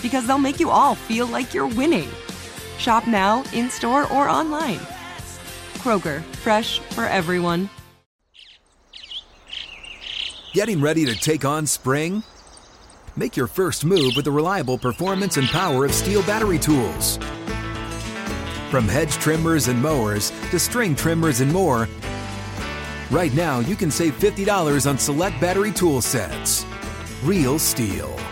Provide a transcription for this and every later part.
because they'll make you all feel like you're winning. Shop now, in store, or online. Kroger, fresh for everyone. Getting ready to take on spring? Make your first move with the reliable performance and power of STIHL battery tools. From hedge trimmers and mowers to string trimmers and more, right now you can save $50 on select battery tool sets. Real STIHL.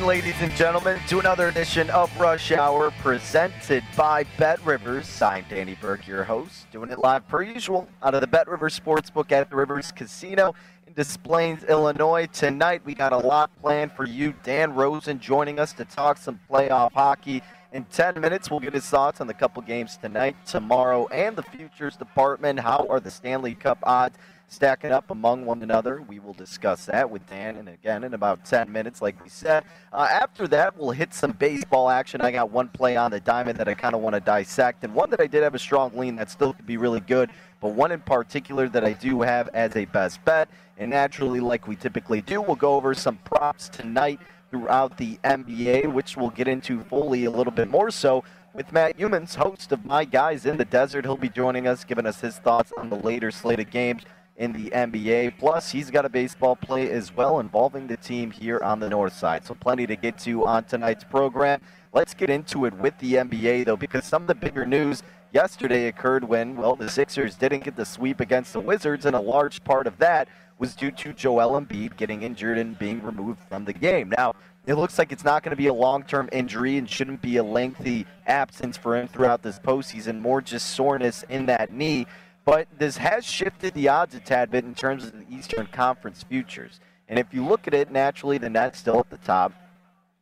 Ladies and gentlemen, to another edition of Rush Hour presented by Bet Rivers. I'm Danny Burke, your host, doing it live per usual out of the Bet Rivers Sportsbook at the Rivers Casino in Des Plaines, Illinois. Tonight, we got a lot planned for you. Dan Rosen joining us to talk some playoff hockey. In 10 minutes, we'll get his thoughts on the couple games tonight, tomorrow, and the futures department. How are the Stanley Cup odds? Stacking up among one another. We will discuss that with Dan, and again in about 10 minutes, like we said. Uh, after that, we'll hit some baseball action. I got one play on the diamond that I kind of want to dissect, and one that I did have a strong lean that still could be really good, but one in particular that I do have as a best bet. And naturally, like we typically do, we'll go over some props tonight throughout the NBA, which we'll get into fully a little bit more so with Matt Youmans, host of My Guys in the Desert. He'll be joining us, giving us his thoughts on the later slate of games in the NBA. Plus, he's got a baseball play as well involving the team here on the north side. So, plenty to get to on tonight's program. Let's get into it with the NBA, though, because some of the bigger news yesterday occurred when, well, the Sixers didn't get the sweep against the Wizards, and a large part of that was due to Joel Embiid getting injured and being removed from the game. Now, it looks like it's not going to be a long term injury and shouldn't be a lengthy absence for him throughout this postseason, more just soreness in that knee. But this has shifted the odds a tad bit in terms of the Eastern Conference futures. And if you look at it, naturally, the Nets still at the top.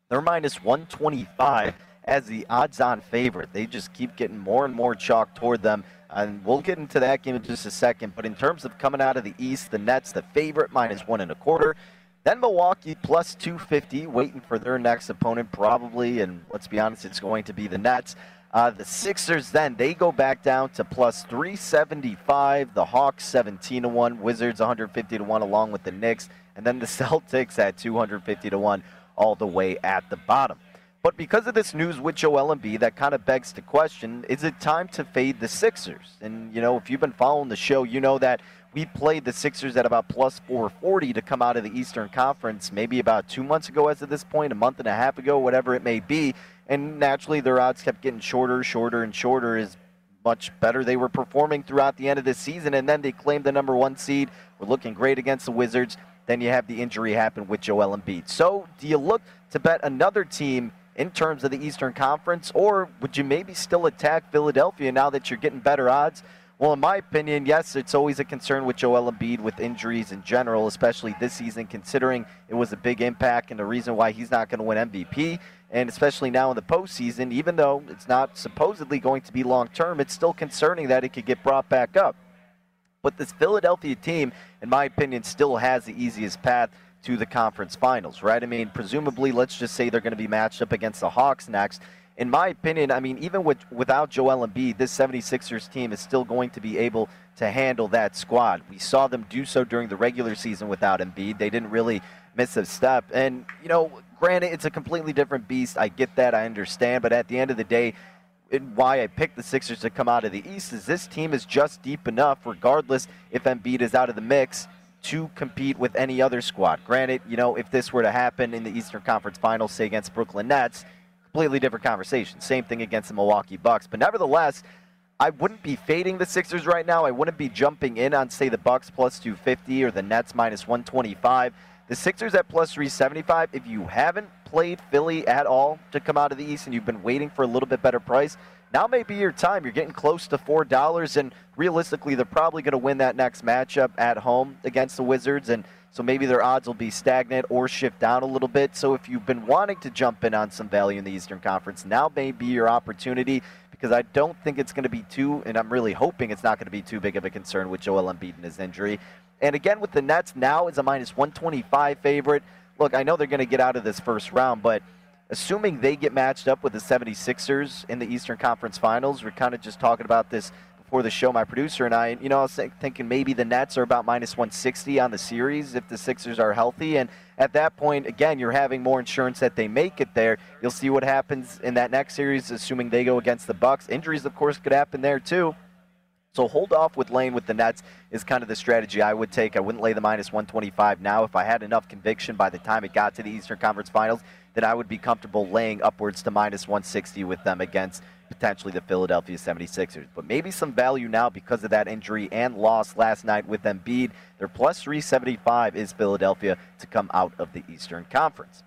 They're minus 125 as the odds on favorite. They just keep getting more and more chalk toward them. And we'll get into that game in just a second. But in terms of coming out of the East, the Nets, the favorite, minus one and a quarter. Then Milwaukee plus 250, waiting for their next opponent, probably. And let's be honest, it's going to be the Nets. Uh, the Sixers then they go back down to plus 375. The Hawks 17 to one, Wizards 150 to one, along with the Knicks, and then the Celtics at 250 to one, all the way at the bottom. But because of this news with Joel Embiid, that kind of begs the question: Is it time to fade the Sixers? And you know, if you've been following the show, you know that we played the Sixers at about plus 440 to come out of the Eastern Conference, maybe about two months ago, as of this point, a month and a half ago, whatever it may be and naturally their odds kept getting shorter, shorter, and shorter as much better they were performing throughout the end of the season. And then they claimed the number one seed, were looking great against the Wizards. Then you have the injury happen with Joel Embiid. So do you look to bet another team in terms of the Eastern Conference, or would you maybe still attack Philadelphia now that you're getting better odds? Well, in my opinion, yes, it's always a concern with Joel Embiid with injuries in general, especially this season, considering it was a big impact and the reason why he's not going to win MVP. And especially now in the postseason, even though it's not supposedly going to be long term, it's still concerning that it could get brought back up. But this Philadelphia team, in my opinion, still has the easiest path to the conference finals, right? I mean, presumably, let's just say they're going to be matched up against the Hawks next in my opinion, I mean, even with, without Joel Embiid, this 76ers team is still going to be able to handle that squad. We saw them do so during the regular season without Embiid. They didn't really miss a step. And, you know, granted, it's a completely different beast. I get that. I understand. But at the end of the day, why I picked the Sixers to come out of the East is this team is just deep enough, regardless if Embiid is out of the mix, to compete with any other squad. Granted, you know, if this were to happen in the Eastern Conference Finals, say against Brooklyn Nets, completely different conversation. Same thing against the Milwaukee Bucks. But nevertheless, I wouldn't be fading the Sixers right now. I wouldn't be jumping in on, say, the Bucks plus 250 or the Nets minus 125. The Sixers at plus 375, if you haven't played Philly at all to come out of the East and you've been waiting for a little bit better price, now may be your time. You're getting close to $4, and realistically, they're probably going to win that next matchup at home against the Wizards. And so maybe their odds will be stagnant or shift down a little bit. So if you've been wanting to jump in on some value in the Eastern Conference, now may be your opportunity because I don't think it's going to be too, and I'm really hoping it's not going to be too big of a concern with Joel Embiid and his injury. And again, with the Nets now is a minus 125 favorite. Look, I know they're going to get out of this first round, but assuming they get matched up with the 76ers in the Eastern Conference Finals, we're kind of just talking about this before the show, my producer and I, you know, I was thinking maybe the Nets are about minus 160 on the series if the Sixers are healthy. And at that point, again, you're having more insurance that they make it there. You'll see what happens in that next series, assuming they go against the Bucks. Injuries, of course, could happen there too. So hold off with laying with the Nets is kind of the strategy I would take. I wouldn't lay the minus 125 now. If I had enough conviction by the time it got to the Eastern Conference Finals, then I would be comfortable laying upwards to minus 160 with them against potentially the Philadelphia 76ers. But maybe some value now because of that injury and loss last night with Embiid. Their plus 375 is Philadelphia to come out of the Eastern Conference.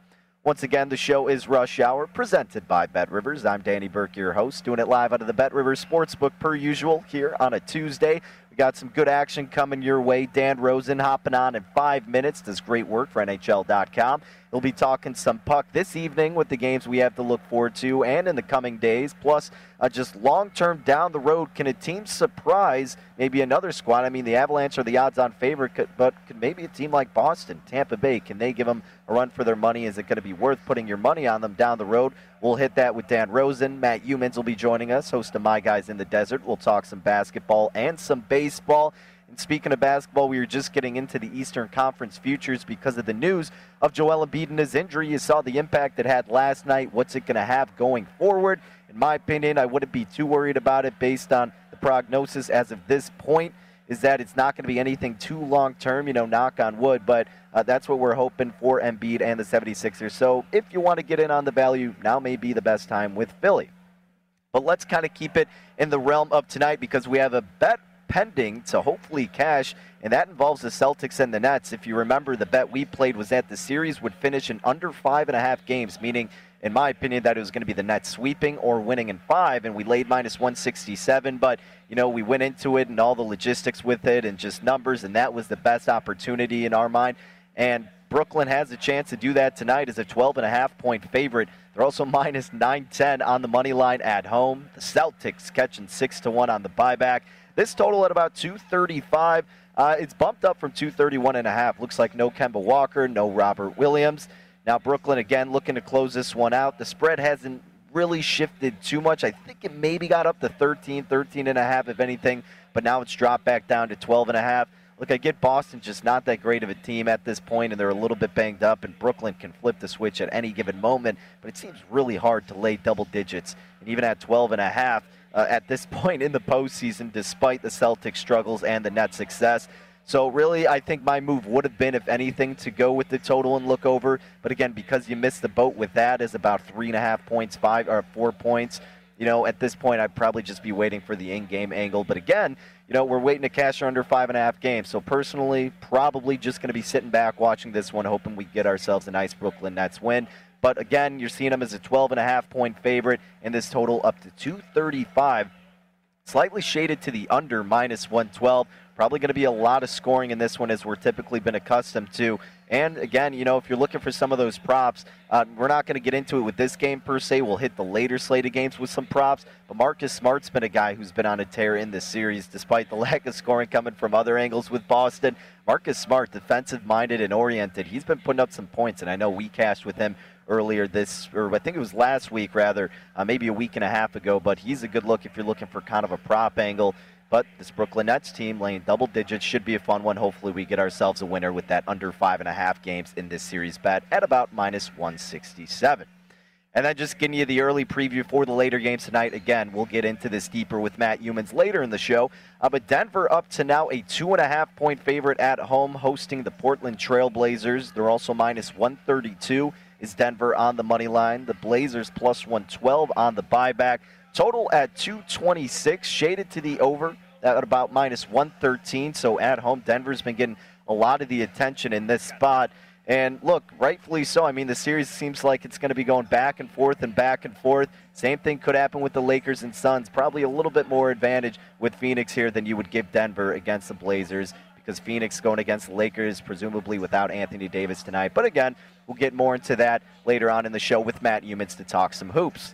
Once again, the show is Rush Hour, presented by Bet Rivers. I'm Danny Burke, your host, doing it live out of the Bet Rivers Sportsbook per usual here on a Tuesday. We got some good action coming your way. Dan Rosen hopping on in five minutes. Does great work for NHL.com. He'll be talking some puck this evening with the games we have to look forward to and in the coming days. Plus, uh, just long term down the road, can a team surprise maybe another squad? I mean, the Avalanche are the odds on favorite, but could maybe a team like Boston, Tampa Bay, can they give them a run for their money? Is it going to be worth putting your money on them down the road? We'll hit that with Dan Rosen. Matt Youmans will be joining us, host of My Guys in the Desert. We'll talk some basketball and some baseball. And speaking of basketball, we were just getting into the Eastern Conference futures because of the news of Joel Embiid and his injury. You saw the impact it had last night. What's it going to have going forward? In my opinion, I wouldn't be too worried about it based on the prognosis as of this point. Is that it's not going to be anything too long term, you know, knock on wood, but uh, that's what we're hoping for Embiid and the 76ers. So if you want to get in on the value, now may be the best time with Philly. But let's kind of keep it in the realm of tonight because we have a bet pending to hopefully cash, and that involves the Celtics and the Nets. If you remember, the bet we played was that the series would finish in under five and a half games, meaning, in my opinion, that it was going to be the Nets sweeping or winning in five, and we laid minus 167. But, you know, we went into it and all the logistics with it and just numbers, and that was the best opportunity in our mind. And Brooklyn has a chance to do that tonight as a 12 and a half point favorite. They're also minus 910 on the money line at home. The Celtics catching 6 to 1 on the buyback. This total at about 235. Uh, it's bumped up from 231 and a half. Looks like no Kemba Walker, no Robert Williams. Now Brooklyn again looking to close this one out. The spread hasn't really shifted too much. I think it maybe got up to 13, 13 and a half if anything, but now it's dropped back down to 12 and a half. Look, I get Boston just not that great of a team at this point, and they're a little bit banged up, and Brooklyn can flip the switch at any given moment, but it seems really hard to lay double digits. And even at 12 and a half, uh, at this point in the postseason, despite the Celtics' struggles and the Nets' success. So really, I think my move would have been, if anything, to go with the total and look over. But again, because you missed the boat with that, is about three and a half points, five or four points. You know, at this point, I'd probably just be waiting for the in-game angle. But again, you know, we're waiting to cash under five and a half games. So personally, probably just going to be sitting back watching this one, hoping we get ourselves a nice Brooklyn Nets win. But again, you're seeing them as a 12 and a half point favorite, and this total up to 235. slightly shaded to the under minus 112. Probably going to be a lot of scoring in this one as we're typically been accustomed to. And again, you know, if you're looking for some of those props, uh, we're not going to get into it with this game per se. We'll hit the later slate of games with some props. But Marcus Smart's been a guy who's been on a tear in this series, despite the lack of scoring coming from other angles with Boston. Marcus Smart, defensive minded and oriented, he's been putting up some points, and I know we cashed with him earlier this, or I think it was last week rather, uh, maybe a week and a half ago. But he's a good look if you're looking for kind of a prop angle. But this Brooklyn Nets team laying double digits should be a fun one. Hopefully, we get ourselves a winner with that under five and a half games in this series bet at about minus 167. And then just giving you the early preview for the later games tonight. Again, we'll get into this deeper with Matt Youmans later in the show. Uh, but Denver up to now a two and a half point favorite at home, hosting the Portland Trailblazers. They're also minus 132 is Denver on the money line. The Blazers plus 112 on the buyback. Total at 226, shaded to the over at about minus 113. So at home, Denver's been getting a lot of the attention in this spot. And look, rightfully so. I mean, the series seems like it's going to be going back and forth and back and forth. Same thing could happen with the Lakers and Suns. Probably a little bit more advantage with Phoenix here than you would give Denver against the Blazers because Phoenix going against the Lakers, presumably without Anthony Davis tonight. But again, we'll get more into that later on in the show with Matt Youmans to talk some hoops.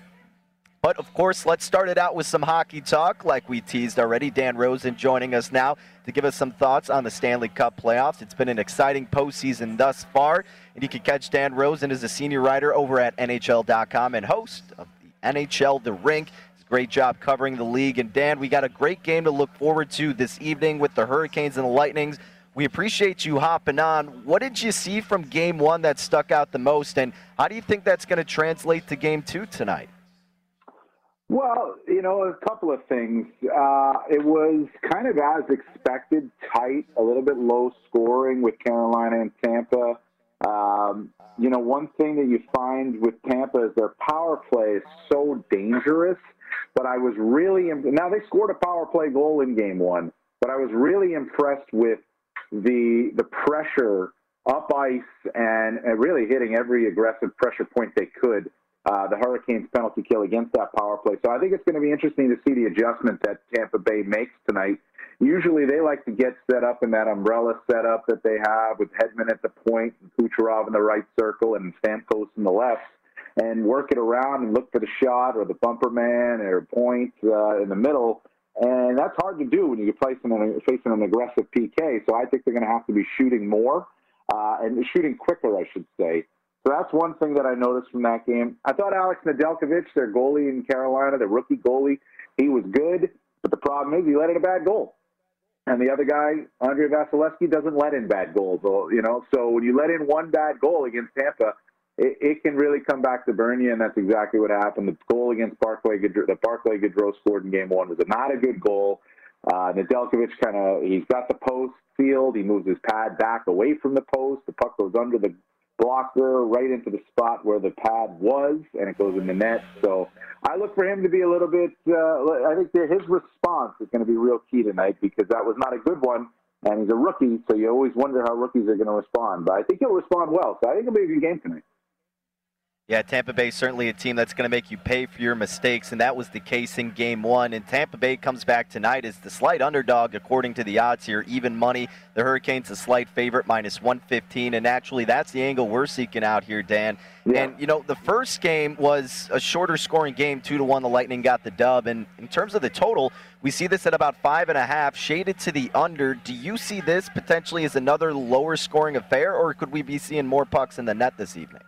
But of course, let's start it out with some hockey talk, like we teased already. Dan Rosen joining us now to give us some thoughts on the Stanley Cup playoffs. It's been an exciting postseason thus far, and you can catch Dan Rosen as a senior writer over at NHL.com and host of the NHL The Rink. Great job covering the league. And Dan, we got a great game to look forward to this evening with the Hurricanes and the Lightnings. We appreciate you hopping on. What did you see from game one that stuck out the most, and how do you think that's going to translate to game two tonight? Well, you know, a couple of things. Uh, it was kind of as expected, tight, a little bit low scoring with Carolina and Tampa. Um, you know, one thing that you find with Tampa is their power play is so dangerous. But I was really now they scored a power play goal in game one, but I was really impressed with the the pressure up ice and, and really hitting every aggressive pressure point they could uh, the Hurricanes penalty kill against that power play. So I think it's going to be interesting to see the adjustment that Tampa Bay makes tonight. Usually they like to get set up in that umbrella setup that they have with Hedman at the point, and Kucherov in the right circle, and Stamkos in the left, and work it around and look for the shot or the bumper man or point uh, in the middle. And that's hard to do when you're facing an, facing an aggressive PK. So I think they're going to have to be shooting more uh, and shooting quicker, I should say. So that's one thing that I noticed from that game. I thought Alex Nedeljkovic, their goalie in Carolina, the rookie goalie, he was good, but the problem is he let in a bad goal. And the other guy, Andrei Vasilevskiy, doesn't let in bad goals. You know, so when you let in one bad goal against Tampa, it, it can really come back to burn you, and that's exactly what happened. The goal against Barclay, the Barclay Goodrow scored in Game One was not a good goal. Uh, Nedeljkovic kind of he's got the post sealed. He moves his pad back away from the post. The puck goes under the blocker right into the spot where the pad was, and it goes in the net. So I look for him to be a little bit. Uh, I think his response is going to be real key tonight because that was not a good one, and he's a rookie, so you always wonder how rookies are going to respond. But I think he'll respond well. So I think it'll be a good game tonight. Yeah, Tampa Bay is certainly a team that's going to make you pay for your mistakes, and that was the case in Game One. And Tampa Bay comes back tonight as the slight underdog according to the odds here, even money. The Hurricanes a slight favorite, minus 115, and naturally that's the angle we're seeking out here, Dan. Yeah. And you know the first game was a shorter scoring game, two to one. The Lightning got the dub, and in terms of the total, we see this at about five and a half, shaded to the under. Do you see this potentially as another lower scoring affair, or could we be seeing more pucks in the net this evening?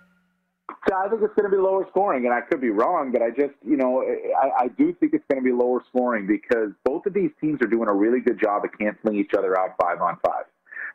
So I think it's going to be lower scoring, and I could be wrong, but I just, you know, I, I do think it's going to be lower scoring because both of these teams are doing a really good job of canceling each other out five on five.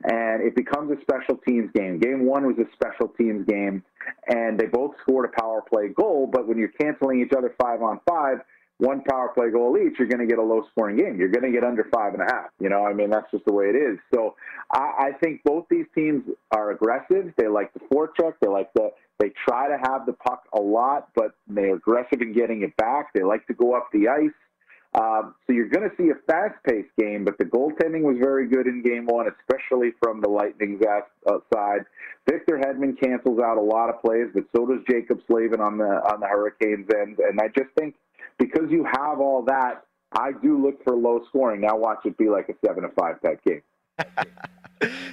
And it becomes a special teams game. Game one was a special teams game, and they both scored a power play goal, but when you're canceling each other five on five, one power play goal each, you're going to get a low scoring game. You're going to get under five and a half. You know, I mean, that's just the way it is. So I, I think both these teams are aggressive. They like the forecheck. They like the they try to have the puck a lot, but they're aggressive in getting it back. They like to go up the ice. Um, so you're going to see a fast-paced game, but the goaltending was very good in Game One, especially from the Lightning's uh, side. Victor Hedman cancels out a lot of plays, but so does Jaccob Slavin on the on the Hurricanes end. And I just think because you have all that, I do look for low scoring. Now watch it be like a seven to five type game.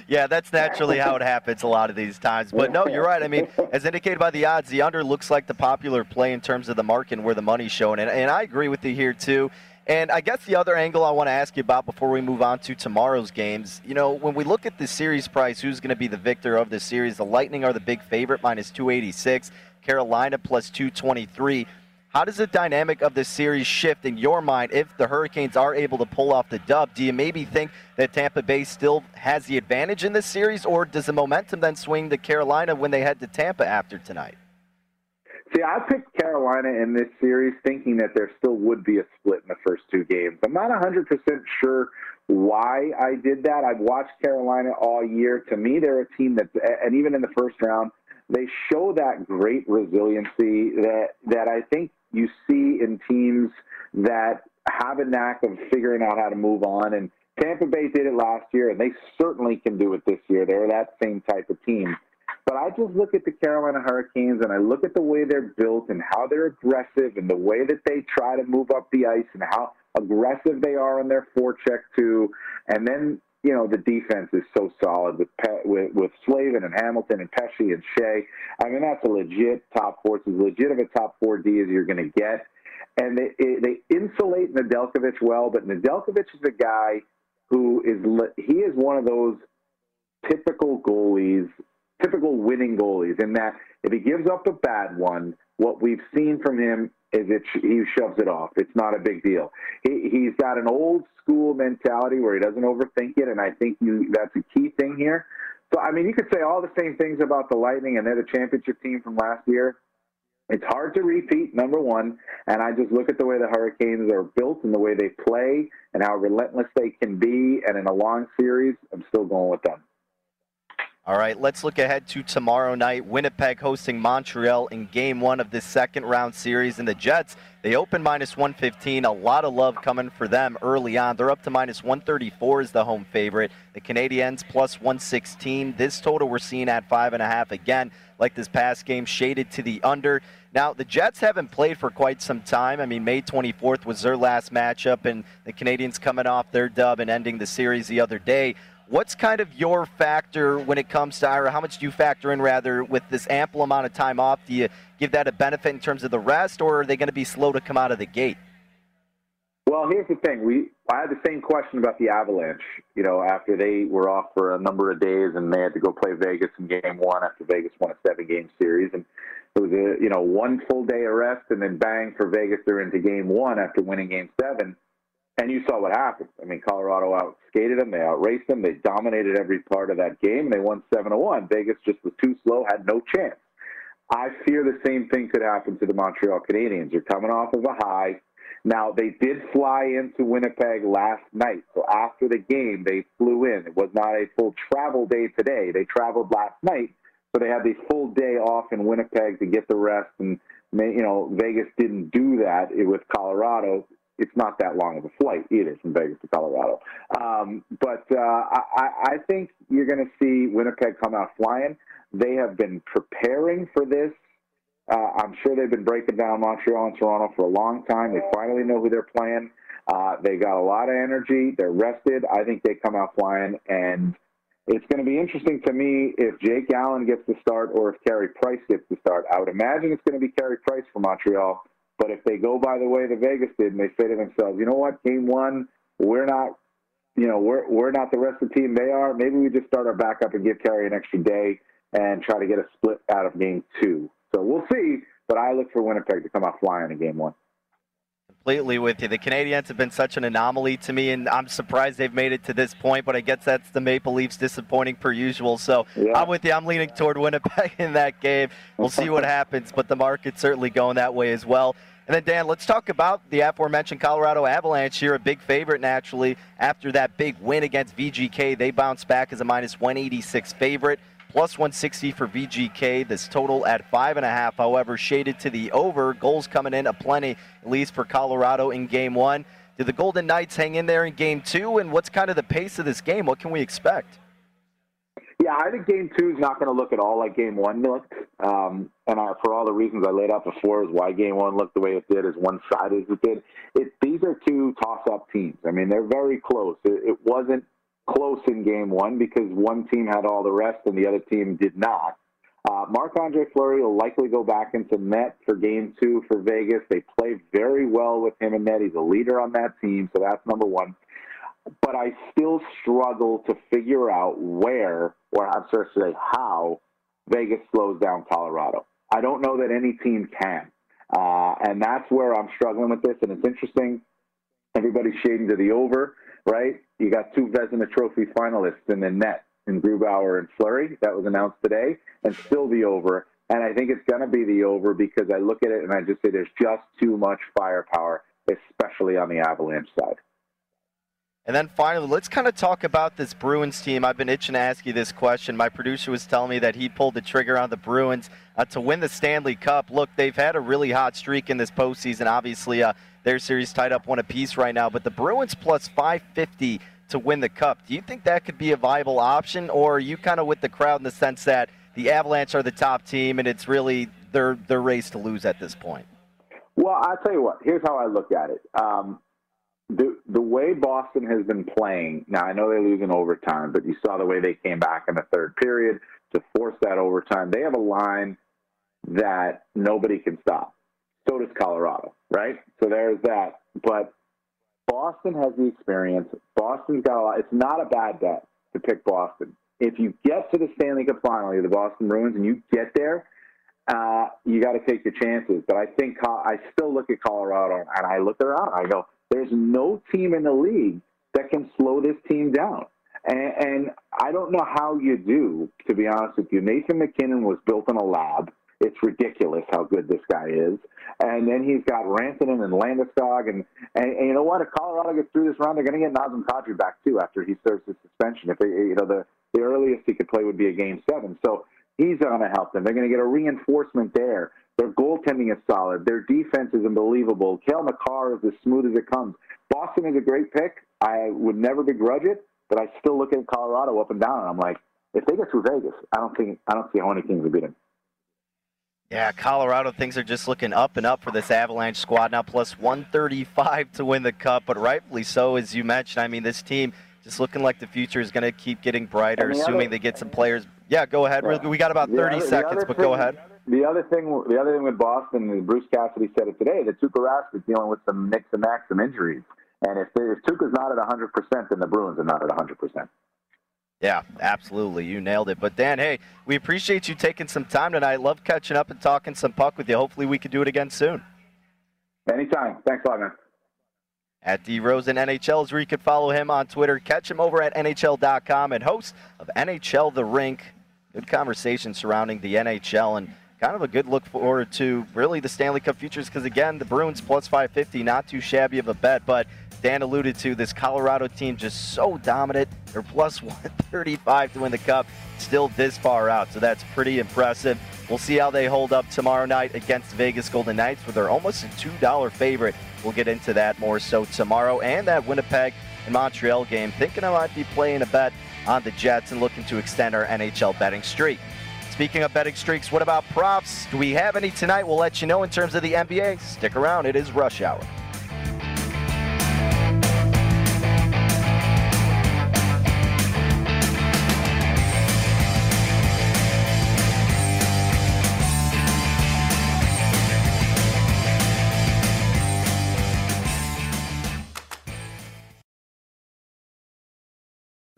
yeah, that's naturally how it happens a lot of these times. But no, you're right. I mean, as indicated by the odds, the under looks like the popular play in terms of the market and where the money's showing. And, and I agree with you here, too. And I guess the other angle I want to ask you about before we move on to tomorrow's games, you know, when we look at the series price, who's going to be the victor of this series? The Lightning are the big favorite, minus 286. Carolina plus 223. How does the dynamic of this series shift in your mind if the Hurricanes are able to pull off the dub? Do you maybe think that Tampa Bay still has the advantage in this series, or does the momentum then swing to Carolina when they head to Tampa after tonight? See, I picked Carolina in this series thinking that there still would be a split in the first two games. I'm not 100% sure why I did that. I've watched Carolina all year. To me, they're a team that, and even in the first round, they show that great resiliency that that I think you see in teams that have a knack of figuring out how to move on. And Tampa Bay did it last year, and they certainly can do it this year. They're that same type of team. But I just look at the Carolina Hurricanes and I look at the way they're built and how they're aggressive and the way that they try to move up the ice and how aggressive they are on their forecheck too. And then you know the defense is so solid with Pe- with, with Slavin and Hamilton and Pesce and Skjei. I mean that's a legit top four. It's as legit of a top four D as you're going to get. And they they insulate Nedeljkovic well, but Nedeljkovic is a guy who is he is one of those typical goalies, typical winning goalies, in that if he gives up a bad one, what we've seen from him is it he shoves it off. It's not a big deal. He, he's got an old school mentality where he doesn't overthink it, and I think you that's a key thing here. So I mean, you could say all the same things about the Lightning, and they're the championship team from last year. It's hard to repeat, number one, and I just look at the way the Hurricanes are built and the way they play and how relentless they can be, and in a long series, I'm still going with them. All right, let's look ahead to tomorrow night. Winnipeg hosting Montreal in game one of this second round series. And the Jets, they open minus 115. A lot of love coming for them early on. They're up to minus 134 as the home favorite. The Canadiens plus 116. This total we're seeing at five and a half again, like this past game, shaded to the under. Now, the Jets haven't played for quite some time. I mean, May 24th was their last matchup, and the Canadiens coming off their dub and ending the series the other day. What's kind of your factor when it comes to Ira? How much do you factor in rather with this ample amount of time off? Do you give that a benefit in terms of the rest, or are they going to be slow to come out of the gate? Well, here's the thing. We I had the same question about the Avalanche. You know, after they were off for a number of days and they had to go play Vegas in Game One after Vegas won a seven-game series, and it was a you know one full day of rest and then bang for Vegas they're into Game One after winning Game Seven. And you saw what happened. I mean, Colorado outskated them. They outraced them. They dominated every part of that game. and They won 7 to 1. Vegas just was too slow, had no chance. I fear the same thing could happen to the Montreal Canadiens. They're coming off of a high. Now, they did fly into Winnipeg last night. So after the game, they flew in. It was not a full travel day today. They traveled last night. So they had the full day off in Winnipeg to get the rest. And, you know, Vegas didn't do that with Colorado it's not that long of a flight either from Vegas to Colorado. Um, but uh, I, I think you're going to see Winnipeg come out flying. They have been preparing for this. Uh, I'm sure they've been breaking down Montreal and Toronto for a long time. They finally know who they're playing. Uh, they got a lot of energy. They're rested. I think they come out flying, and it's going to be interesting to me if Jake Allen gets the start or if Carey Price gets the start. I would imagine it's going to be Carey Price for Montreal but if they go by the way the Vegas did and they say to themselves, you know what, game one, we're not, you know, we're we're not the rest of the team they are. Maybe we just start our backup and give Carey an extra day and try to get a split out of game two. So we'll see. But I look for Winnipeg to come out flying in game one completely with you. The Canadiens have been such an anomaly to me, and I'm surprised they've made it to this point. But I guess that's the Maple Leafs disappointing per usual. So yeah. I'm with you. I'm leaning toward Winnipeg in that game. We'll see what happens, but the market's certainly going that way as well. And then, Dan, let's talk about the aforementioned Colorado Avalanche here, a big favorite naturally. After that big win against VGK, they bounced back as a minus 186 favorite plus 160 for VGK. This total at five and a half, however, shaded to the over. Goals coming in aplenty, at least for Colorado in game one. Do the Golden Knights hang in there in game two? And what's kind of the pace of this game? What can we expect? Yeah, I think game two is not going to look at all like game one looked. Um, and for all the reasons I laid out before, is why game one looked the way it did, as one sided as it did. It, these are two toss up teams. I mean, they're very close. It, it wasn't close in game one because one team had all the rest and the other team did not. Uh, Andre Fleury will likely go back into net for game two for Vegas. They play very well with him in net. He's a leader on that team, so that's number one but I still struggle to figure out where, or I'm sorry to say how, Vegas slows down Colorado. I don't know that any team can. Uh, and that's where I'm struggling with this. And it's interesting. Everybody's shading to the over, right? You got two Vezina Trophy finalists in the net in Grubauer and Fleury. That was announced today, and still the over. And I think it's going to be the over because I look at it and I just say there's just too much firepower, especially on the Avalanche side. And then finally, let's kind of talk about this Bruins team. I've been itching to ask you this question. My producer was telling me that he pulled the trigger on the Bruins uh, to win the Stanley Cup. Look, they've had a really hot streak in this postseason. Obviously, uh, their series tied up one apiece right now, but the Bruins plus 550 to win the Cup. Do you think that could be a viable option, or are you kind of with the crowd in the sense that the Avalanche are the top team and it's really their their race to lose at this point? Well, I'll tell you what. Here's how I look at it. Um, the the way Boston has been playing now, I know they lose in overtime, but you saw the way they came back in the third period to force that overtime. They have a line that nobody can stop. So does Colorado, right? So there's that. But Boston has the experience. Boston's got a lot. It's not a bad bet to pick Boston. If you get to the Stanley Cup final, the Boston Bruins, and you get there, uh, you got to take your chances. But I think I still look at Colorado and I look around. I go, there's no team in the league that can slow this team down. And, and I don't know how you do, to be honest with you. Nathan MacKinnon was built in a lab. It's ridiculous how good this guy is. And then he's got Rantanen and Landeskog. And, and, and you know what? If Colorado gets through this round, they're going to get Nazem Kadri back, too, after he serves his suspension. If they, you know, the, the earliest he could play would be a game seven. So he's going to help them. They're going to get a reinforcement there. Their goaltending is solid. Their defense is unbelievable. Cale Makar is as smooth as it comes. Boston is a great pick. I would never begrudge it, but I still look at Colorado up and down, and I'm like, if they get through Vegas, I don't think I don't see how any teams will beat them. Yeah, Colorado things are just looking up and up for this Avalanche squad now, plus 135 to win the cup, but rightfully so, as you mentioned. I mean, this team just looking like the future is going to keep getting brighter, the assuming other, they get some players. Yeah, go ahead. Yeah. We got about 30 other, seconds, but thing, go ahead the other thing, the other thing with Boston, Bruce Cassidy said it today, that Tuukka Rask is dealing with some mix and match, some injuries. And if, if Tuukka's not at 100%, then the Bruins are not at 100%. Yeah, absolutely. You nailed it. But Dan, hey, we appreciate you taking some time tonight. Love catching up and talking some puck with you. Hopefully, we can do it again soon. Anytime. Thanks a lot, man. At D Rosen NHL is where you can follow him on Twitter. Catch him over at NHL.com and host of NHL The Rink. Good conversation surrounding the NHL and kind of a good look forward to really the Stanley Cup futures because, again, the Bruins plus 550, not too shabby of a bet. But Dan alluded to this Colorado team just so dominant. They're plus 135 to win the Cup, still this far out. So that's pretty impressive. We'll see how they hold up tomorrow night against Vegas Golden Knights, where they're almost a $2 favorite. We'll get into that more so tomorrow and that Winnipeg and Montreal game. Thinking I might be playing a bet on the Jets and looking to extend our NHL betting streak. Speaking of betting streaks, what about props? Do we have any tonight? We'll let you know in terms of the NBA. Stick around, it is rush hour.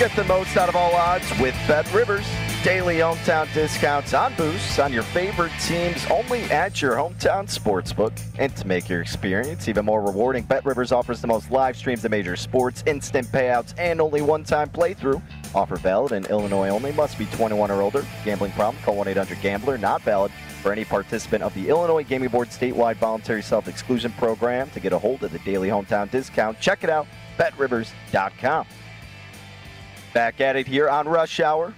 Get the most out of all odds with Bet Rivers. Daily hometown discounts on boosts on your favorite teams only at your hometown sportsbook. And to make your experience even more rewarding, Bet Rivers offers the most live streams of major sports, instant payouts, and only one time playthrough. Offer valid in Illinois only. Must be 21 or older. Gambling problem? Call 1 800 Gambler. Not valid for any participant of the Illinois Gaming Board statewide voluntary self exclusion program. To get a hold of the daily hometown discount, check it out. BetRivers.com. Back at it here on Rush Hour,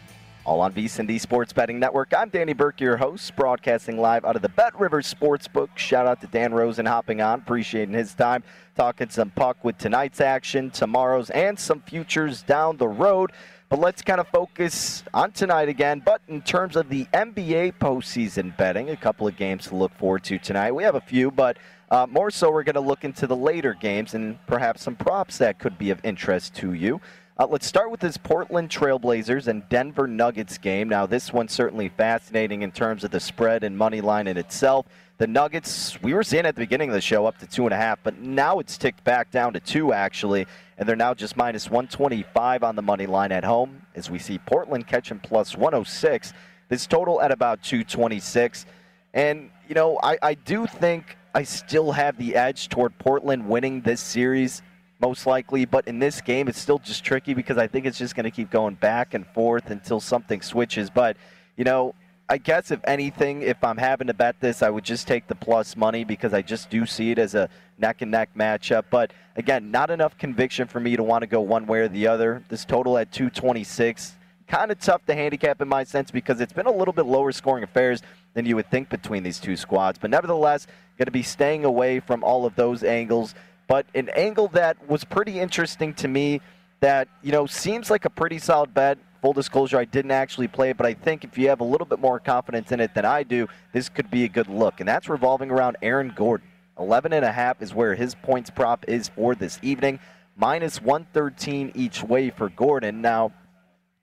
all on VSiN Sports Betting Network. I'm Danny Burke, your host, broadcasting live out of the Bet Rivers Sportsbook. Shout out to Dan Rosen hopping on, appreciating his time, talking some puck with tonight's action, tomorrow's, and some futures down the road. But let's kind of focus on tonight again. But in terms of the NBA postseason betting, a couple of games to look forward to tonight. We have a few, but uh, more so, we're going to look into the later games and perhaps some props that could be of interest to you. Uh, let's start with this Portland Trailblazers and Denver Nuggets game. Now, this one's certainly fascinating in terms of the spread and money line in itself. The Nuggets, we were seeing at the beginning of the show up to two and a half, but now it's ticked back down to two, actually, and they're now just minus 125 on the money line at home as we see Portland catching plus 106. This total at about 226. And, you know, I, I do think I still have the edge toward Portland winning this series most likely. But in this game, it's still just tricky because I think it's just going to keep going back and forth until something switches. But, you know, I guess if anything, if I'm having to bet this, I would just take the plus money because I just do see it as a neck and neck matchup. But again, not enough conviction for me to want to go one way or the other. This total at 226, kind of tough to handicap in my sense because it's been a little bit lower scoring affairs than you would think between these two squads. But nevertheless, going to be staying away from all of those angles. But an angle that was pretty interesting to me that, you know, seems like a pretty solid bet. Full disclosure, I didn't actually play it, but I think if you have a little bit more confidence in it than I do, this could be a good look. And that's revolving around Aaron Gordon. 11 and a half is where his points prop is for this evening. Minus 113 each way for Gordon. Now,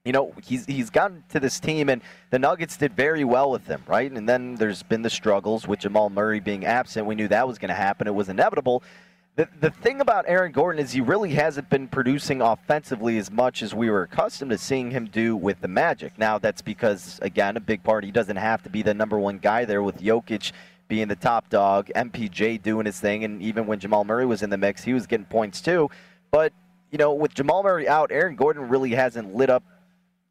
you know, he's he's gotten to this team, and the Nuggets did very well with him, right? And then there's been the struggles with Jamal Murray being absent. We knew that was going to happen. It was inevitable. The, the thing about Aaron Gordon is he really hasn't been producing offensively as much as we were accustomed to seeing him do with the Magic. Now, that's because, again, a big part, he doesn't have to be the number one guy there with Jokic being the top dog, MPJ doing his thing, and even when Jamal Murray was in the mix, he was getting points too. But you know, with Jamal Murray out, Aaron Gordon really hasn't lit up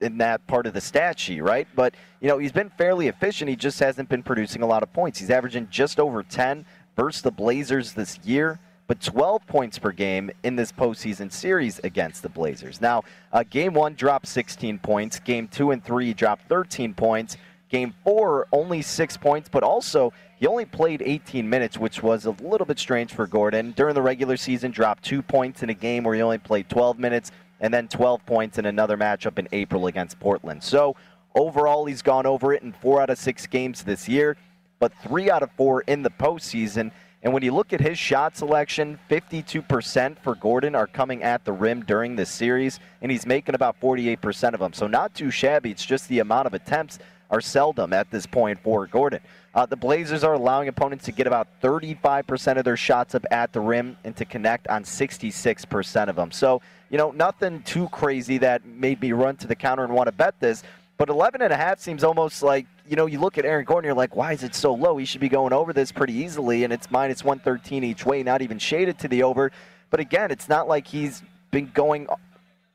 in that part of the stat sheet, right? But you know, he's been fairly efficient. He just hasn't been producing a lot of points. He's averaging just over 10 versus the Blazers this year, but 12 points per game in this postseason series against the Blazers. Now, uh, game one dropped 16 points. Game two and three dropped 13 points. Game four only six points, but also he only played 18 minutes, which was a little bit strange for Gordon. During the regular season, dropped two points in a game where he only played 12 minutes and then 12 points in another matchup in April against Portland. So overall, he's gone over it in four out of six games this year, but three out of four in the postseason. And when you look at his shot selection, 52% for Gordon are coming at the rim during this series, and he's making about 48% of them. So not too shabby. It's just the amount of attempts are seldom at this point for Gordon. Uh, the Blazers are allowing opponents to get about 35% of their shots up at the rim and to connect on 66% of them. So you know, nothing too crazy that made me run to the counter and want to bet this. But 11 and a half seems almost like, you know, you look at Aaron Gordon, you're like, why is it so low? He should be going over this pretty easily, and it's minus 113 each way, not even shaded to the over. But again, it's not like he's been going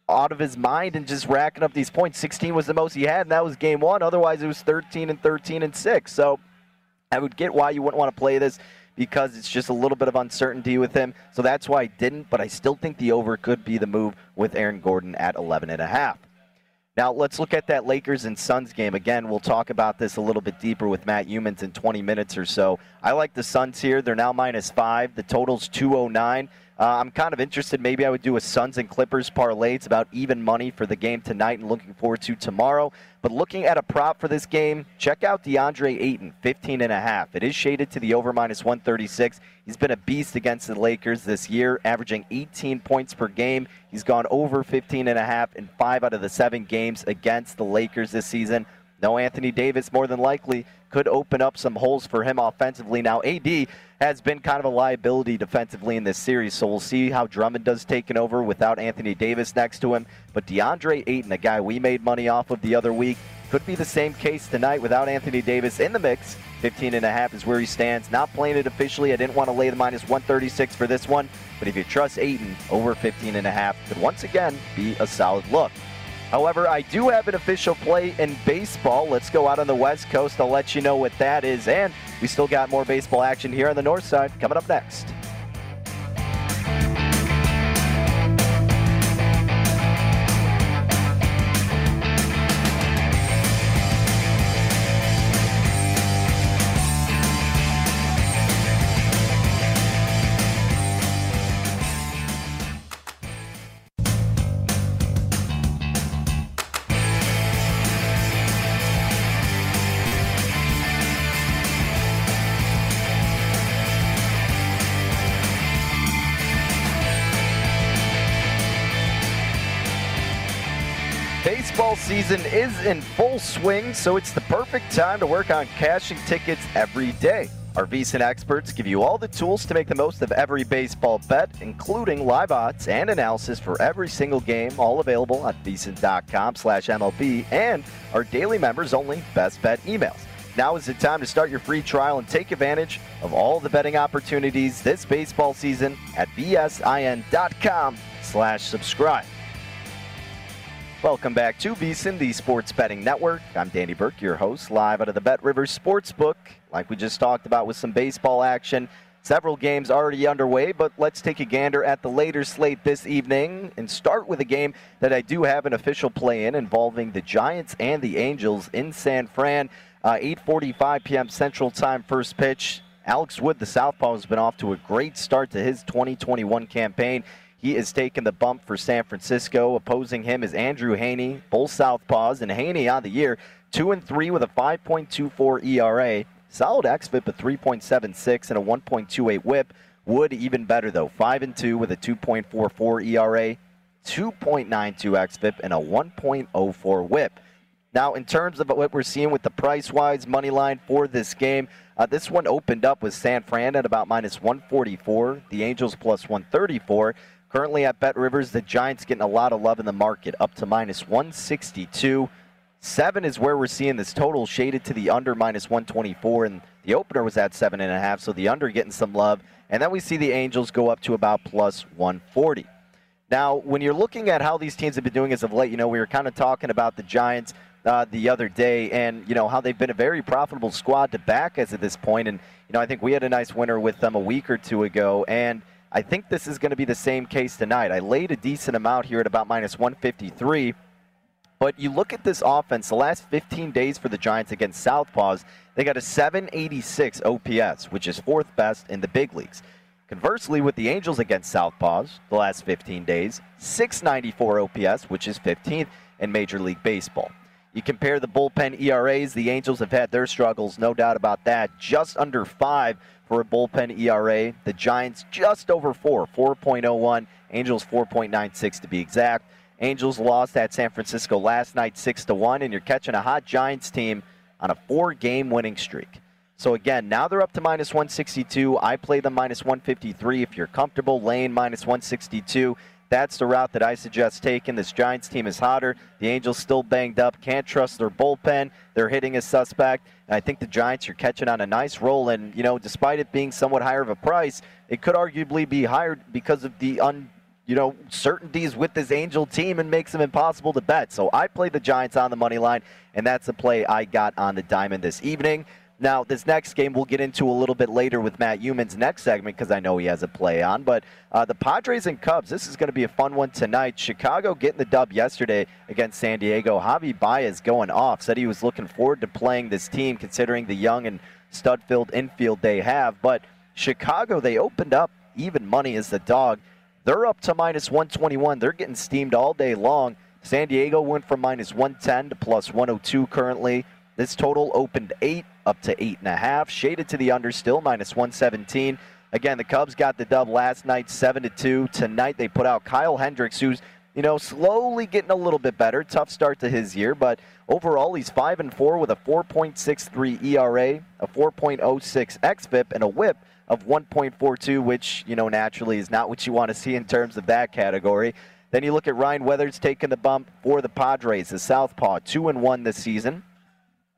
out of his mind and just racking up these points. 16 was the most he had, and that was game one. Otherwise, it was 13 and 13 and 6. So I would get why you wouldn't want to play this because it's just a little bit of uncertainty with him. So that's why I didn't, but I still think the over could be the move with Aaron Gordon at 11 and a half. Now let's look at that Lakers and Suns game again. We'll talk about this a little bit deeper with Matt Youmans in 20 minutes or so. I like the Suns here. They're now minus five. The total's 209. Uh, I'm kind of interested. Maybe I would do a Suns and Clippers parlay. It's about even money for the game tonight and looking forward to tomorrow. But looking at a prop for this game, check out DeAndre Ayton, 15 and a half. It is shaded to the over minus 136. He's been a beast against the Lakers this year, averaging 18 points per game. He's gone over 15 and a half in five out of the seven games against the Lakers this season. No Anthony Davis, more than likely, could open up some holes for him offensively. Now, AD has been kind of a liability defensively in this series, so we'll see how Drummond does taking over without Anthony Davis next to him. But DeAndre Ayton, a guy we made money off of the other week, could be the same case tonight without Anthony Davis in the mix. 15 and a half is where he stands. Not playing it officially. I didn't want to lay the minus 136 for this one, but if you trust Ayton, over 15 and a half could once again be a solid look. However, I do have an official play in baseball. Let's go out on the West Coast. I'll let you know what that is. And we still got more baseball action here on the North Side coming up next. Season is in full swing, so it's the perfect time to work on cashing tickets every day. Our VSiN experts give you all the tools to make the most of every baseball bet, including live odds and analysis for every single game, all available at VSiN.com slash MLB and our daily members only best bet emails. Now is the time to start your free trial and take advantage of all the betting opportunities this baseball season at VSIN.com slash subscribe. Welcome back to VSiN, the Sports Betting Network. I'm Danny Burke, your host, live out of the Bet Rivers Sportsbook. Like we just talked about with some baseball action, several games already underway, but let's take a gander at the later slate this evening and start with a game that I do have an official play in involving the Giants and the Angels in San Fran. Uh, 8:45 p.m. Central Time, first pitch. Alex Wood, the southpaw, has been off to a great start to his 2021 campaign. He is taking the bump for San Francisco. Opposing him is Andrew Heaney, both southpaws, and Heaney on the year, two and three with a 5.24 ERA, solid xFIP of 3.76 and a 1.28 WHIP. Wood even better though, five and two with a 2.44 ERA, 2.92 xFIP, and a 1.04 WHIP. Now, in terms of what we're seeing with the price-wise money line for this game, uh, this one opened up with San Fran at about minus 144, the Angels plus 134. Currently at Bet Rivers, the Giants getting a lot of love in the market, up to minus 162. Seven is where we're seeing this total shaded to the under minus 124, and The opener was at seven and a half, so the under getting some love. And then we see the Angels go up to about plus 140. Now, when you're looking at how these teams have been doing as of late, you know, we were kind of talking about the Giants uh, the other day and, you know, how they've been a very profitable squad to back as of this point. And, you know, I think we had a nice winner with them a week or two ago. And I think this is going to be the same case tonight. I laid a decent amount here at about minus 153. But you look at this offense, the last 15 days for the Giants against Southpaws, they got a 786 OPS, which is fourth best in the big leagues. Conversely, with the Angels against Southpaws, the last 15 days, 694 OPS, which is 15th in Major League Baseball. You compare the bullpen ERAs, the Angels have had their struggles, no doubt about that. Just under five for a bullpen ERA. The Giants just over four, 4.01. Angels 4.96 to be exact. Angels lost at San Francisco last night 6 to 1, and you're catching a hot Giants team on a four game winning streak. So again, now they're up to minus 162. I play them minus 153. If you're comfortable, Lane minus 162. That's the route that I suggest taking. This Giants team is hotter. The Angels still banged up. Can't trust their bullpen. They're hitting a suspect. And I think the Giants are catching on a nice roll. And, you know, despite it being somewhat higher of a price, it could arguably be higher because of the un you know, certainties with this Angel team and makes them impossible to bet. So I play the Giants on the money line, and that's the play I got on the diamond this evening. Now, this next game we'll get into a little bit later with Matt Youmans next segment because I know he has a play on. But uh, the Padres and Cubs, this is going to be a fun one tonight. Chicago getting the dub yesterday against San Diego. Javi Baez going off. Said he was looking forward to playing this team considering the young and stud-filled infield they have. But Chicago, they opened up even money as the dog. They're up to minus 121. They're getting steamed all day long. San Diego went from minus 110 to plus 102 currently. This total opened 8 up to 8.5. Shaded to the under still, minus 117. Again, the Cubs got the dub last night, 7 to 2. Tonight they put out Kyle Hendricks, who's you know, slowly getting a little bit better. Tough start to his year, but overall he's 5 and 4 with a 4.63 ERA, a 4.06 xFIP, and a WHIP of 1.42, which you know naturally is not what you want to see in terms of that category. Then you look at Ryan Weathers taking the bump for the Padres, the Southpaw, two and one this season.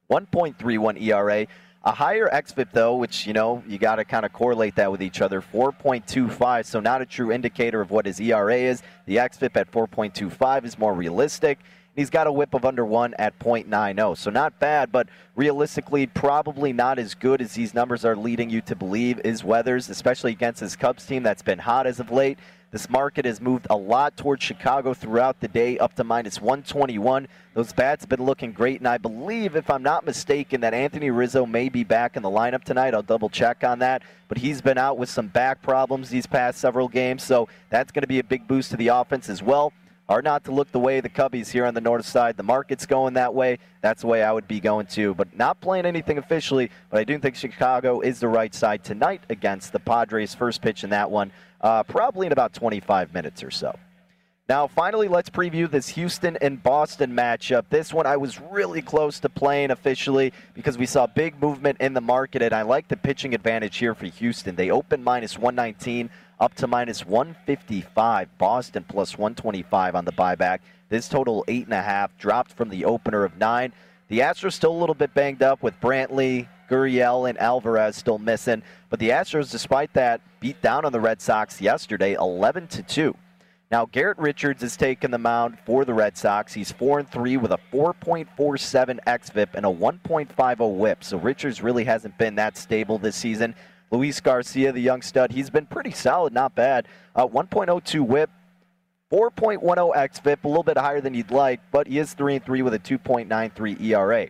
1.31 ERA. A higher xFIP, though, which, you know, you got to kind of correlate that with each other, 4.25, so not a true indicator of what his ERA is. The xFIP at 4.25 is more realistic. He's got a whip of under one at 0.90, so not bad, but realistically, probably not as good as these numbers are leading you to believe is Weathers, especially against this Cubs team that's been hot as of late. This market has moved a lot towards Chicago throughout the day, up to minus 121. Those bats have been looking great, and I believe, if I'm not mistaken, that Anthony Rizzo may be back in the lineup tonight. I'll double check on that. But he's been out with some back problems these past several games, so that's going to be a big boost to the offense as well are not to look the way the Cubbies here on the north side. The market's going that way. That's the way I would be going too. But not playing anything officially, but I do think Chicago is the right side tonight against the Padres. First pitch in that one, uh, probably in about 25 minutes or so. Now, finally, let's preview this Houston and Boston matchup. This one I was really close to playing officially because we saw big movement in the market, and I like the pitching advantage here for Houston. They opened minus 119 up to minus 155. Boston plus 125 on the buyback. This total eight and a half dropped from the opener of nine. The Astros still a little bit banged up with Brantley, Gurriel, and Alvarez still missing, but the Astros, despite that, beat down on the Red Sox yesterday, 11 to two. Now Garrett Richards has taken the mound for the Red Sox. He's four and three with a 4.47 xFIP and a 1.50 WHIP. So Richards really hasn't been that stable this season. Luis Garcia, the young stud, he's been pretty solid, not bad. Uh, 1.02 whip, 4.10 xFIP, a little bit higher than you'd like, but he is 3 and 3 with a 2.93 ERA.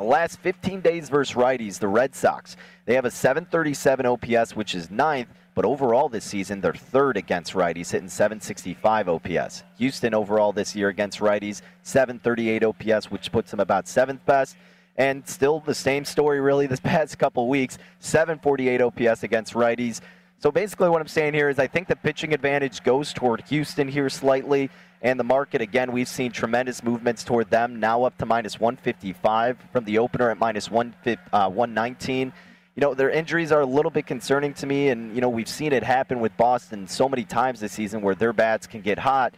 The last 15 days versus righties, the Red Sox, they have a 737 OPS, which is ninth, but overall this season, they're third against righties, hitting 765 OPS. Houston overall this year against righties, 738 OPS, which puts them about seventh best. And still the same story, really, this past couple weeks 748 OPS against righties. So basically, what I'm saying here is I think the pitching advantage goes toward Houston here slightly. And the market, again, we've seen tremendous movements toward them, now up to minus 155 from the opener at uh, 119. You know, their injuries are a little bit concerning to me, and, you know, we've seen it happen with Boston so many times this season where their bats can get hot.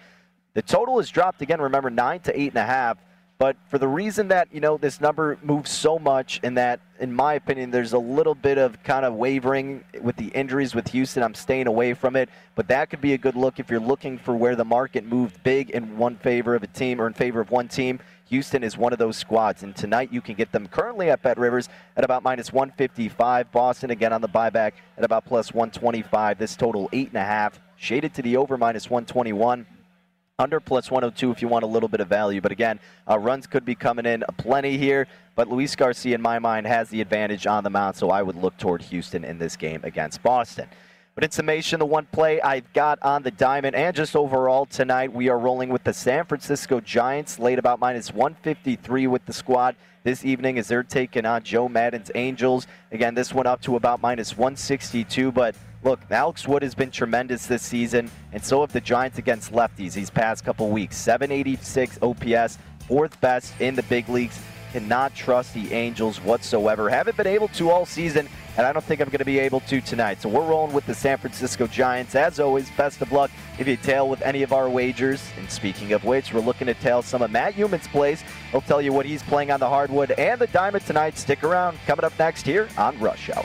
The total has dropped again, remember, 9 to 8.5. But for the reason that, you know, this number moves so much and that, in my opinion, there's a little bit of kind of wavering with the injuries with Houston, I'm staying away from it. But that could be a good look if you're looking for where the market moved big in one favor of a team or in favor of one team. Houston is one of those squads, and tonight you can get them currently at Bet Rivers at about minus 155. Boston again on the buyback at about plus 125. This total eight and a half, shaded to the over minus 121 under plus 102 if you want a little bit of value. But again, uh, runs could be coming in plenty here. But Luis Garcia, in my mind, has the advantage on the mound, so I would look toward Houston in this game against Boston. But in summation, the one play I've got on the diamond and just overall tonight, we are rolling with the San Francisco Giants, late about minus 153 with the squad this evening as they're taking on Joe Maddon's Angels. Again, this one up to about minus 162, but look, Alex Wood has been tremendous this season, and so have the Giants against lefties these past couple weeks. 786 OPS, fourth best in the big leagues. Cannot trust the Angels whatsoever. Haven't been able to all season, and I don't think I'm going to be able to tonight. So we're rolling with the San Francisco Giants. As always, best of luck if you tail with any of our wagers. And speaking of which, we're looking to tail some of Matt Youmans' plays. He'll tell you what he's playing on the hardwood and the diamond tonight. Stick around. Coming up next here on Rush Hour.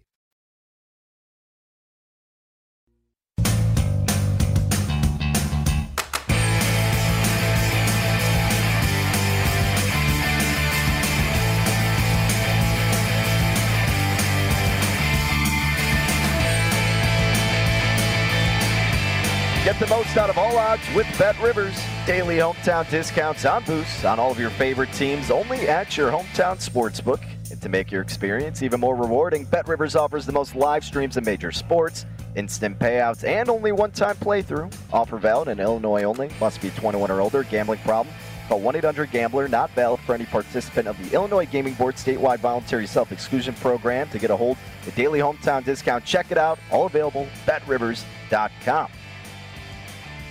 The most out of all odds with Bet Rivers. Daily hometown discounts on boosts on all of your favorite teams only at your hometown sportsbook. And to make your experience even more rewarding, Bet Rivers offers the most live streams of major sports, instant payouts, and only one time playthrough. Offer valid in Illinois only. Must be 21 or older. Gambling problem? Call 1 800 Gambler, not valid for any participant of the Illinois Gaming Board statewide voluntary self exclusion program. To get a hold the daily hometown discount, check it out. All available betrivers.com.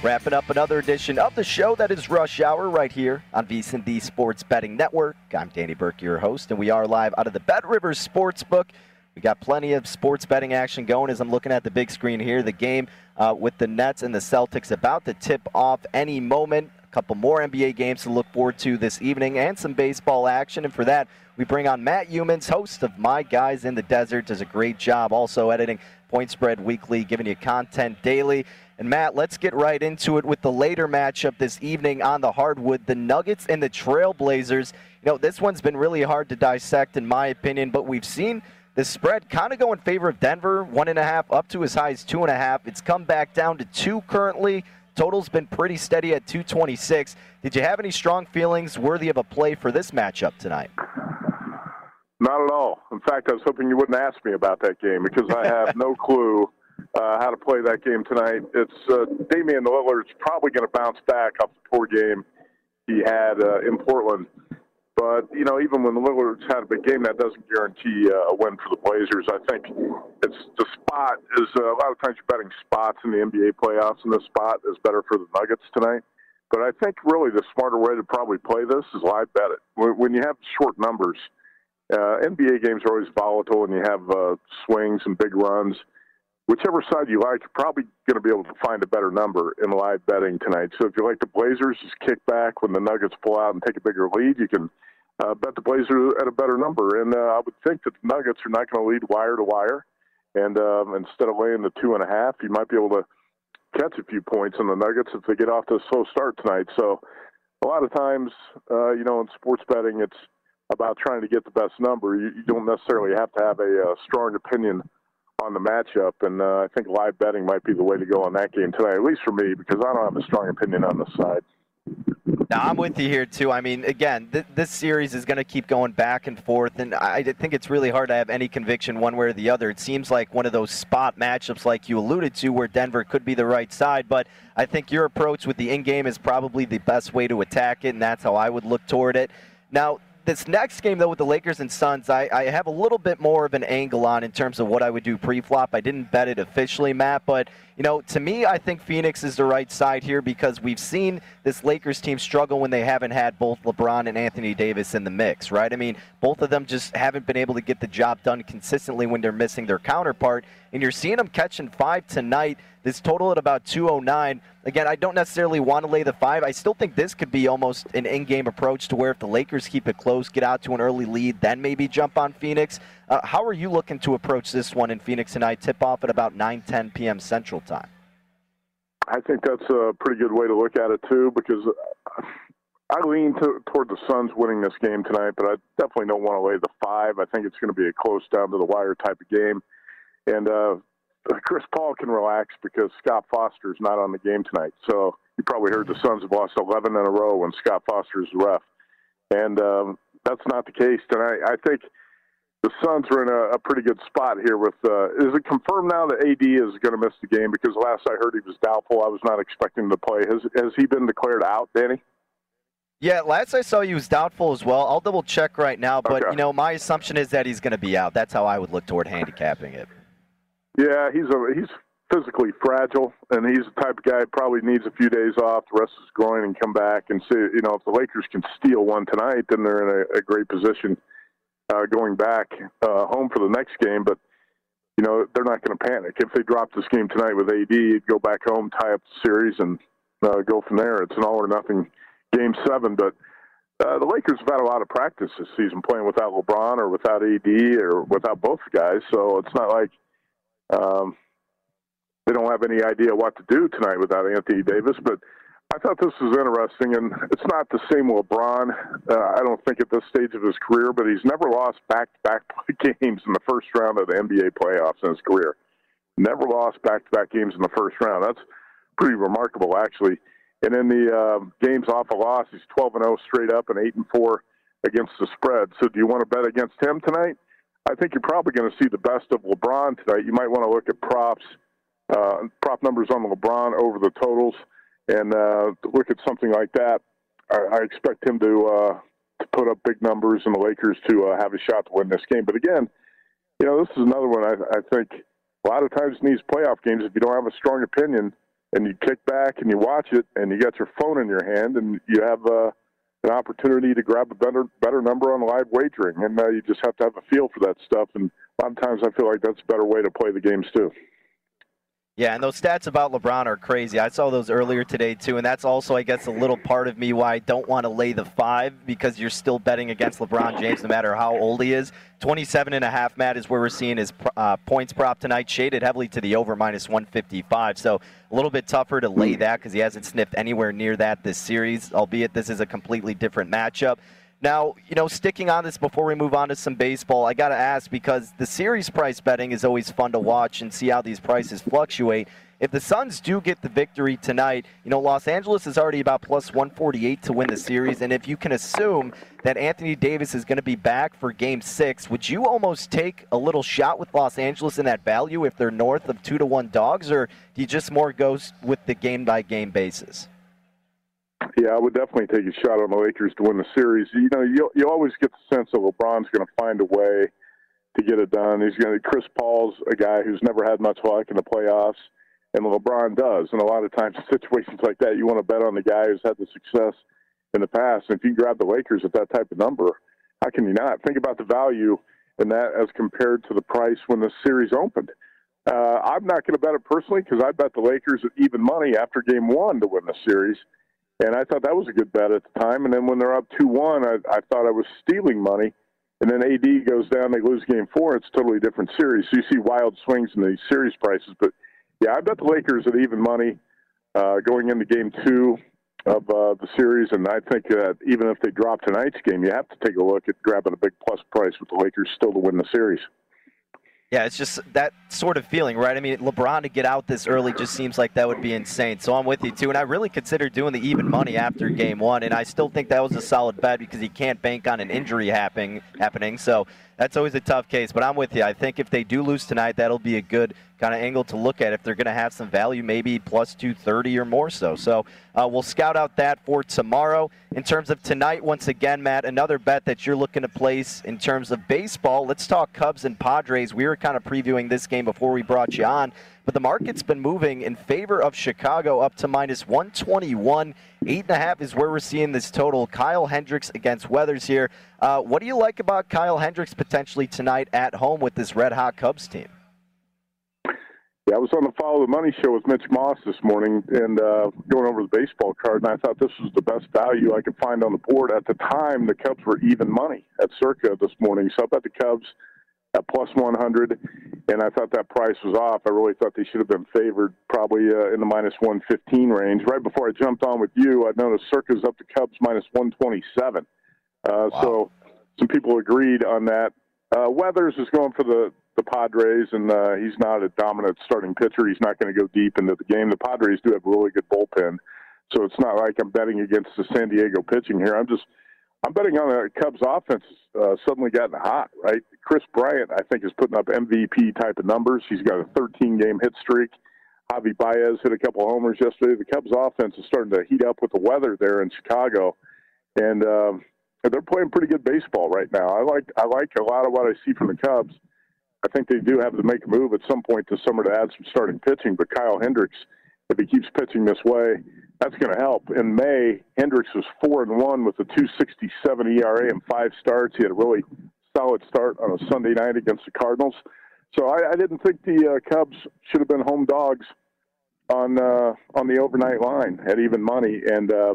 Wrapping up another edition of the show that is Rush Hour right here on VSiN the Sports Betting Network. I'm Danny Burke, your host, and we are live out of the Bet Rivers Sportsbook. We got plenty of sports betting action going as I'm looking at the big screen here. The game uh, with the Nets and the Celtics about to tip off any moment. A couple more NBA games to look forward to this evening and some baseball action. And for that, we bring on Matt Youmans, host of My Guys in the Desert. Does a great job also editing Point Spread Weekly, giving you content daily. And Matt, let's get right into it with the later matchup this evening on the hardwood the Nuggets and the Trailblazers. You know, this one's been really hard to dissect, in my opinion, but we've seen the spread kind of go in favor of Denver, one and a half up to as high as two and a half. It's come back down to two currently. Total's been pretty steady at 226. Did you have any strong feelings worthy of a play for this matchup tonight? Not at all. In fact, I was hoping you wouldn't ask me about that game because I have no clue uh, how to play that game tonight. It's uh, Damian Lillard's probably going to bounce back off the poor game he had uh, in Portland. But you know, even when the Lillard's had a big game, that doesn't guarantee uh, a win for the Blazers. I think it's the spot is uh, a lot of times you're betting spots in the NBA playoffs, and the spot is better for the Nuggets tonight. But I think really the smarter way to probably play this is live bet it. When, when you have short numbers, uh, NBA games are always volatile, and you have uh, swings and big runs whichever side you like, you're probably going to be able to find a better number in live betting tonight. So if you like the Blazers, just kick back when the Nuggets pull out and take a bigger lead. You can uh, bet the Blazers at a better number. And uh, I would think that the Nuggets are not going to lead wire to wire. And um, instead of laying the two and a half, you might be able to catch a few points on the Nuggets if they get off to a slow start tonight. So a lot of times, uh, you know, in sports betting, it's about trying to get the best number. You, you don't necessarily have to have a, a uh, strong opinion on the matchup, and uh, I think live betting might be the way to go on that game tonight, at least for me, because I don't have a strong opinion on this side. Now, I'm with you here, too. I mean, again, th- this series is going to keep going back and forth, and I think it's really hard to have any conviction one way or the other. It seems like one of those spot matchups, like you alluded to, where Denver could be the right side, but I think your approach with the in game is probably the best way to attack it, and that's how I would look toward it. Now, this next game, though, with the Lakers and Suns, I, I, have a little bit more of an angle on in terms of what I would do pre-flop. I didn't bet it officially, Matt, but you know, to me, I think Phoenix is the right side here because we've seen this Lakers team struggle when they haven't had both LeBron and Anthony Davis in the mix, right? I mean, both of them just haven't been able to get the job done consistently when they're missing their counterpart, and you're seeing them catching five tonight. This total at about 209. Again, I don't necessarily want to lay the five. I still think this could be almost an in game approach to where if the Lakers keep it close, get out to an early lead, then maybe jump on Phoenix. Uh, how are you looking to approach this one in Phoenix tonight? Tip off at about 9 10 p.m. Central Time. I think that's a pretty good way to look at it, too, because I lean to, toward the Suns winning this game tonight, but I definitely don't want to lay the five. I think it's going to be a close down to the wire type of game. And uh, Chris Paul can relax because Scott Foster is not on the game tonight. So you probably heard the Suns have lost 11 in a row when Scott Foster is the ref. And um, that's not the case tonight. I think the Suns are in a, a pretty good spot here. With uh, is it confirmed now that AD is going to miss the game? Because last I heard he was doubtful. I was not expecting him to play. Has has he been declared out, Danny? Yeah, last I saw he was doubtful as well. I'll double check right now, but okay. you know my assumption is that he's going to be out. That's how I would look toward handicapping it. Yeah, he's a he's physically fragile, and he's the type of guy probably needs a few days off, to rest his groin, and come back and see. You know, if the Lakers can steal one tonight, then they're in a, a great position uh, going back uh, home for the next game. But you know, they're not going to panic if they drop this game tonight with AD. Go back home, tie up the series, and uh, go from there. It's an all or nothing game seven, but. Uh, the Lakers have had a lot of practice this season playing without LeBron or without AD or without both guys, so it's not like um, they don't have any idea what to do tonight without Anthony Davis, but I thought this was interesting, and it's not the same LeBron. Uh, I don't think at this stage of his career, but he's never lost back-to-back games in the first round of the NBA playoffs in his career. Never lost back-to-back games in the first round. That's pretty remarkable actually. And in the uh, games off a loss, he's 12 and 0 straight up and 8 and 4 against the spread. So do you want to bet against him tonight? I think you're probably going to see the best of LeBron tonight. You might want to look at props, uh, prop numbers on LeBron over the totals, and uh, look at something like that. I, I expect him to uh, to put up big numbers and the Lakers to uh, have a shot to win this game. But again, you know, this is another one I, I think a lot of times in these playoff games, if you don't have a strong opinion and you kick back and you watch it and you got your phone in your hand and you have uh, an opportunity to grab a better better number on live wagering, and uh, you just have to have a feel for that stuff. And a lot of times, I feel like that's a better way to play the games too. Yeah, and those stats about LeBron are crazy. I saw those earlier today too, and that's also, I guess, a little part of me why I don't want to lay the five because you're still betting against LeBron James no matter how old he is. 27 and a half, Matt, is where we're seeing his uh, points prop tonight, shaded heavily to the over minus 155. So a little bit tougher to lay that because he hasn't sniffed anywhere near that this series, albeit this is a completely different matchup. Now, you know, sticking on this before we move on to some baseball, I got to ask because the series price betting is always fun to watch and see how these prices fluctuate. If the Suns do get the victory tonight, you know, Los Angeles is already about plus 148 to win the series. And if you can assume that Anthony Davis is going to be back for game six, would you almost take a little shot with Los Angeles in that value if they're north of two to one dogs, or do you just more go with the game by game basis? Yeah, I would definitely take a shot on the Lakers to win the series. You know, you you always get the sense that LeBron's going to find a way to get it done. He's going to. Chris Paul's a guy who's never had much luck in the playoffs, and LeBron does. And a lot of times, situations like that, you want to bet on the guy who's had the success in the past. And if you grab the Lakers at that type of number, how can you not? Think about the value in that as compared to the price when the series opened. Uh, I'm not going to bet it personally because I bet the Lakers at even money after Game One to win the series and I thought that was a good bet at the time. And then when they're up two one, I, I thought I was stealing money. And then AD goes down, they lose game four. It's a totally different series. So you see wild swings in these series prices. But yeah, I bet the Lakers at even money uh, going into game two of uh, the series. And I think that even if they drop tonight's game, you have to take a look at grabbing a big plus price with the Lakers still to win the series. Yeah, it's just that sort of feeling, right? I mean, LeBron to get out this early just seems like that would be insane. So I'm with you too. And I really considered doing the even money after game one, and I still think that was a solid bet because he can't bank on an injury happening. Happening. So that's always a tough case. But I'm with you. I think if they do lose tonight, that'll be a good kind of angle to look at if they're going to have some value, maybe plus 230 or more so. So uh, we'll scout out that for tomorrow. In terms of tonight, once again, Matt, another bet that you're looking to place in terms of baseball. Let's talk Cubs and Padres. We were kind of previewing this game before we brought you on. But the market's been moving in favor of Chicago up to minus 121. Eight and a half is where we're seeing this total. Kyle Hendricks against Weathers here. Uh, what do you like about Kyle Hendricks potentially tonight at home with this red hot Cubs team? Yeah, I was on the Follow the Money show with Mitch Moss this morning and uh, going over the baseball card, and I thought this was the best value I could find on the board. At the time, the Cubs were even money at Circa this morning, so I bet the Cubs at plus 100, and I thought that price was off. I really thought they should have been favored, probably uh, in the minus 115 range. Right before I jumped on with you, I noticed Circa's up to Cubs minus 127. Uh, wow. So some people agreed on that. Uh, Weathers is going for the the Padres, and uh, he's not a dominant starting pitcher. He's not going to go deep into the game. The Padres do have a really good bullpen, so it's not like I'm betting against the San Diego pitching here. I'm just I'm betting on the Cubs offense uh, suddenly gotten hot, right? Kris Bryant, I think, is putting up MVP type of numbers. He's got a 13 game hit streak. Javi Baez hit a couple homers yesterday. The Cubs offense is starting to heat up with the weather there in Chicago, and um, they're playing pretty good baseball right now. I like I like a lot of what I see from the Cubs. I think they do have to make a move at some point this summer to add some starting pitching. But Kyle Hendricks, if he keeps pitching this way, that's going to help. In May, Hendricks was four and one with a 2.67 ERA and five starts. He had a really solid start on a Sunday night against the Cardinals. So I, I didn't think the uh, Cubs should have been home dogs on uh, on the overnight line at even money, and uh,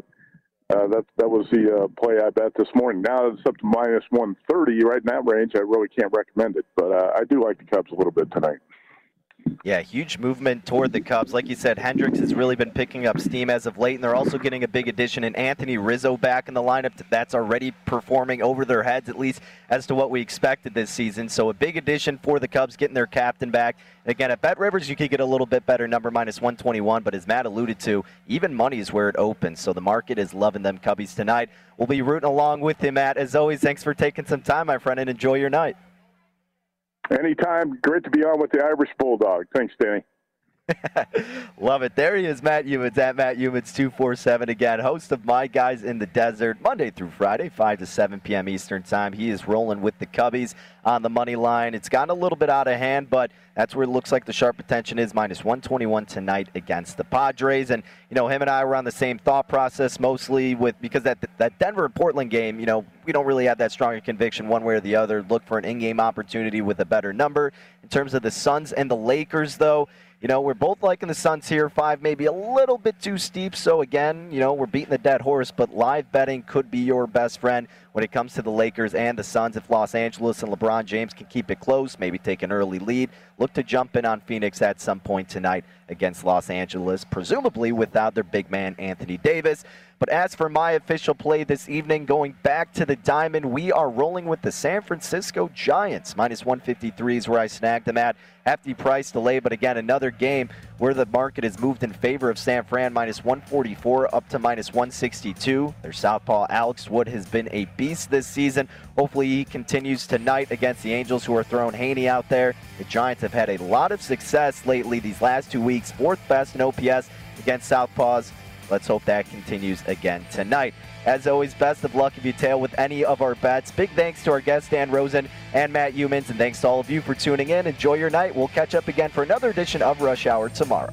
uh, that that was the uh, play I bet this morning. Now it's up to minus one thirty, right in that range. I really can't recommend it, but uh, I do like the Cubs a little bit tonight. Yeah, huge movement toward the Cubs. Like you said, Hendricks has really been picking up steam as of late, and they're also getting a big addition in Anthony Rizzo back in the lineup. That's already performing over their heads, at least as to what we expected this season. So a big addition for the Cubs, getting their captain back. Again, at Bet Rivers, you could get a little bit better number, minus 121, but as Matt alluded to, even money is where it opens. So the market is loving them Cubbies tonight. We'll be rooting along with him, Matt. As always, thanks for taking some time, my friend, and enjoy your night. Anytime. Great to be on with the Irish Bulldog. Thanks, Danny. Love it. There he is, Matt Youmans at Matt Youmans 247 again, host of My Guys in the Desert, Monday through Friday, 5 to 7 p.m. Eastern Time. He is rolling with the Cubbies on the money line. It's gotten a little bit out of hand, but that's where it looks like the sharp attention is minus 121 tonight against the Padres. And, you know, him and I were on the same thought process mostly with because that, that Denver Portland game, you know, we don't really have that strong conviction one way or the other. Look for an in game opportunity with a better number. In terms of the Suns and the Lakers, though, you know, we're both liking the Suns here. Five maybe a little bit too steep. So again, you know, we're beating the dead horse, but live betting could be your best friend when it comes to the Lakers and the Suns. If Los Angeles and LeBron James can keep it close, maybe take an early lead, look to jump in on Phoenix at some point tonight against Los Angeles, presumably without their big man Anthony Davis. But as for my official play this evening, going back to the diamond, we are rolling with the San Francisco Giants. Minus 153 is where I snagged them at. Hefty price delay, but again, another game where the market has moved in favor of San Fran, minus 144 up to minus 162. Their southpaw Alex Wood has been a beast this season. Hopefully, he continues tonight against the Angels, who are throwing Heaney out there. The Giants have had a lot of success lately these last two weeks, fourth best in OPS against southpaws. Let's hope that continues again tonight. As always, best of luck if you tail with any of our bets. Big thanks to our guests, Dan Rosen and Matt Youmans, and thanks to all of you for tuning in. Enjoy your night. We'll catch up again for another edition of Rush Hour tomorrow.